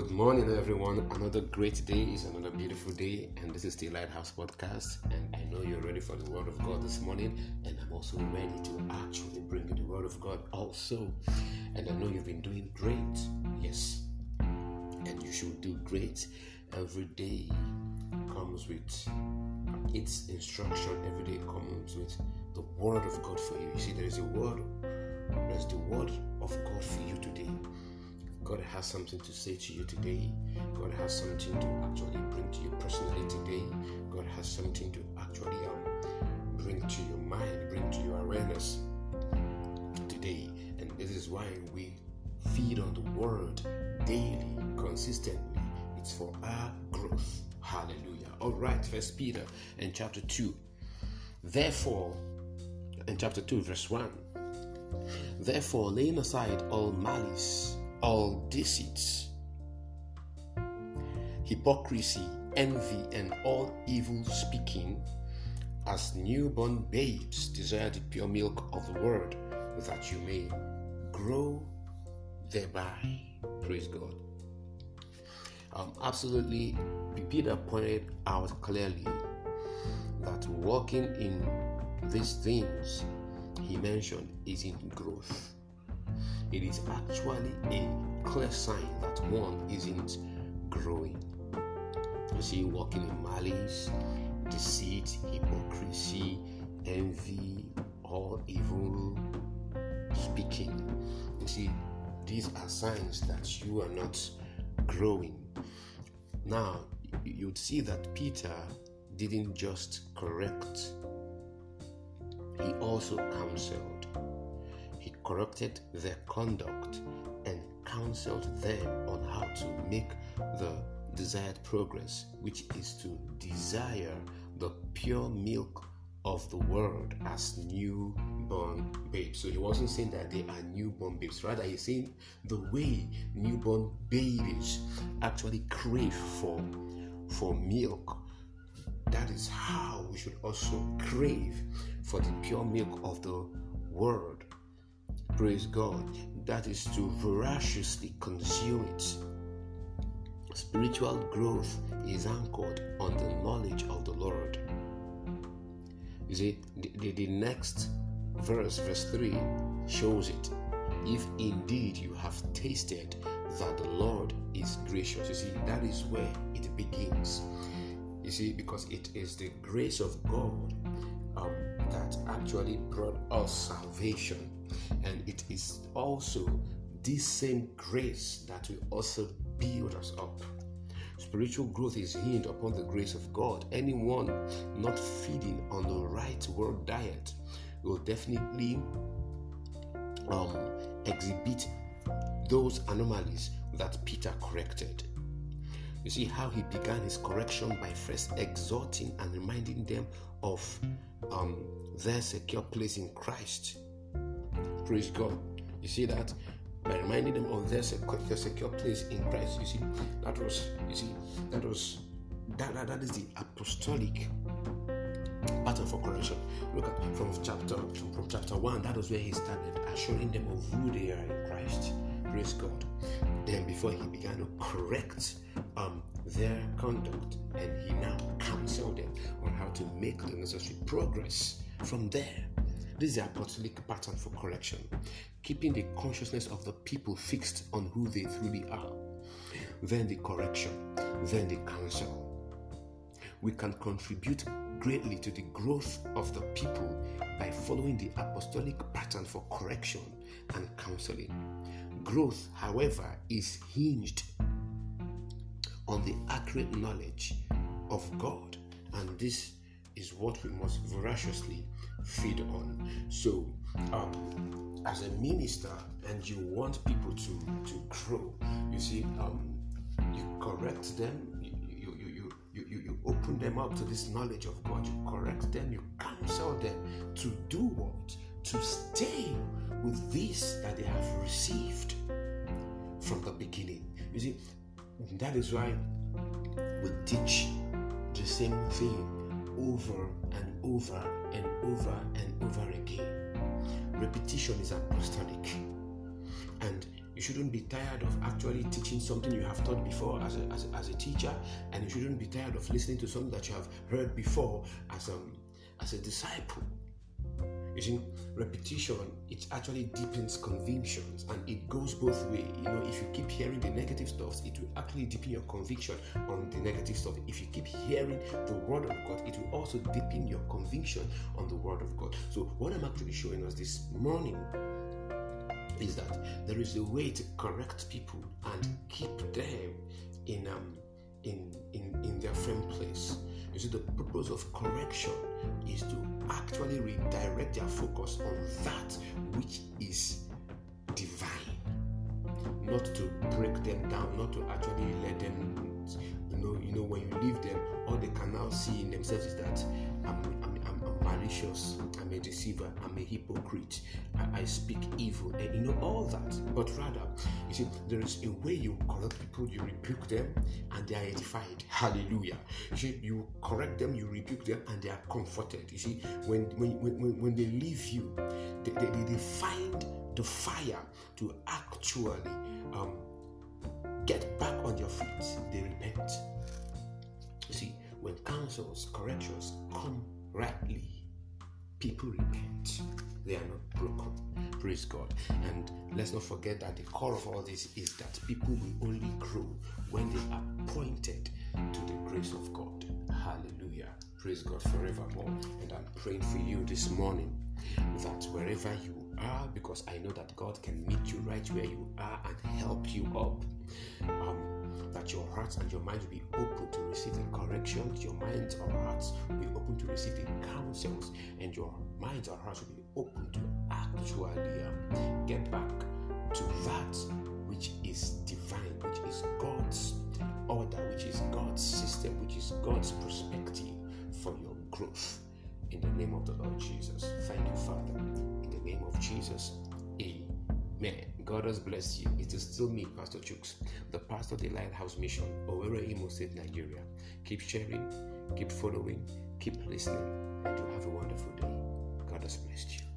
Good morning, everyone. Another great day is another beautiful day, and this is the Lighthouse Podcast. And I know you're ready for the Word of God this morning, and I'm also ready to actually bring you the Word of God also. And I know you've been doing great, yes, and you should do great. Every day comes with its instruction, every day comes with the Word of God for you. You see, there is a Word, there's the Word of God for you today. God has something to say to you today. God has something to actually bring to you personally today. God has something to actually um, bring to your mind, bring to your awareness today. And this is why we feed on the word daily, consistently. It's for our growth. Hallelujah. All right, First Peter and chapter 2. Therefore, in chapter 2, verse 1. Therefore, laying aside all malice all deceits, hypocrisy, envy, and all evil speaking, as newborn babes desire the pure milk of the word, that you may grow thereby. Praise God. Um, absolutely, Peter pointed out clearly that walking in these things he mentioned is in growth it is actually a clear sign that one isn't growing. You see, walking in malice, deceit, hypocrisy, envy, all evil speaking. You see, these are signs that you are not growing. Now, you'd see that Peter didn't just correct, he also counseled corrected their conduct and counseled them on how to make the desired progress, which is to desire the pure milk of the world as newborn babes. So he wasn't saying that they are newborn babes, rather, he's saying the way newborn babies actually crave for, for milk. That is how we should also crave for the pure milk of the word Praise God. That is to voraciously consume it. Spiritual growth is anchored on the knowledge of the Lord. You see, the, the, the next verse, verse 3, shows it. If indeed you have tasted that the Lord is gracious, you see, that is where it begins. You see, because it is the grace of God um, that actually brought us salvation and it is also this same grace that will also build us up. Spiritual growth is hinged upon the grace of God. Anyone not feeding on the right word diet will definitely um, exhibit those anomalies that Peter corrected. You see how he began his correction by first exhorting and reminding them of um, their secure place in Christ Praise God. You see that? By reminding them of their secure, their secure place in Christ. You see, that was, you see, that was, that, that, that is the apostolic pattern for correction. Look at from chapter from, from chapter one. That was where he started assuring them of who they are in Christ. Praise God. Then before he began to correct um, their conduct, and he now counseled them on how to make the necessary progress. From there, this is the apostolic pattern for correction, keeping the consciousness of the people fixed on who they truly are. Then the correction, then the counsel. We can contribute greatly to the growth of the people by following the apostolic pattern for correction and counseling. Growth, however, is hinged on the accurate knowledge of God, and this is what we must voraciously feed on. So, um, as a minister, and you want people to to grow, you see, um, you correct them, you you, you you you you open them up to this knowledge of God. You correct them, you counsel them to do what to stay with this that they have received from the beginning. You see, that is why we teach the same thing over and over and over and over again. Repetition is apostolic. And You shouldn't be tired of actually teaching something you have taught before as a, as a, as a teacher, and you shouldn't be tired of listening to something that you have heard before as a, um, as a disciple. You see, repetition it actually deepens convictions and it goes both ways. You know, if you keep hearing the negative stuff, it will actually deepen your conviction on the negative stuff. If you keep hearing the word of God, it will also deepen your conviction on the word of God. So, what I'm actually showing us this morning is that there is a way to correct people and keep them in um in in, in their firm place. You see, the purpose of correction is to actually redirect their focus on that which is divine. Not to break them down, not to actually let them, you know, you know, when you leave them, all they can now see in themselves is that I'm, I'm, I'm, malicious, I'm a deceiver, I'm a hypocrite, I, I, speak evil, and you know all that. But rather, you see, there is a way you correct people, you rebuke them, and they are edified. Hallelujah. You see, you correct them, you rebuke them, and they are comforted. You see, when when when, when they leave you, they, they, they find the fire to actually um, get back on your feet. They repent. You see, when counsels, corrections come rightly, people repent. They are not broken. Praise God. And let's not forget that the core of all this is that people will only grow when they are pointed to the grace of God. Hallelujah. Praise God forevermore. And I'm praying for you this morning that wherever you are, because I know that God can meet you right where you are and help you up. Um, and your minds will be open to receive the corrections, your minds or hearts will be open to receive the counsels, and your minds or hearts will be open to actually um, get back to that which is divine, which is God's order, which is God's system, which is God's perspective for your growth. In the name of the Lord Jesus. Thank you, Father. In the name of Jesus. Amen. God has blessed you. It is still me, Pastor Chooks, the pastor of the Lighthouse Mission, Owerri, Imo State, Nigeria. Keep sharing, keep following, keep listening, and you have a wonderful day. God has blessed you.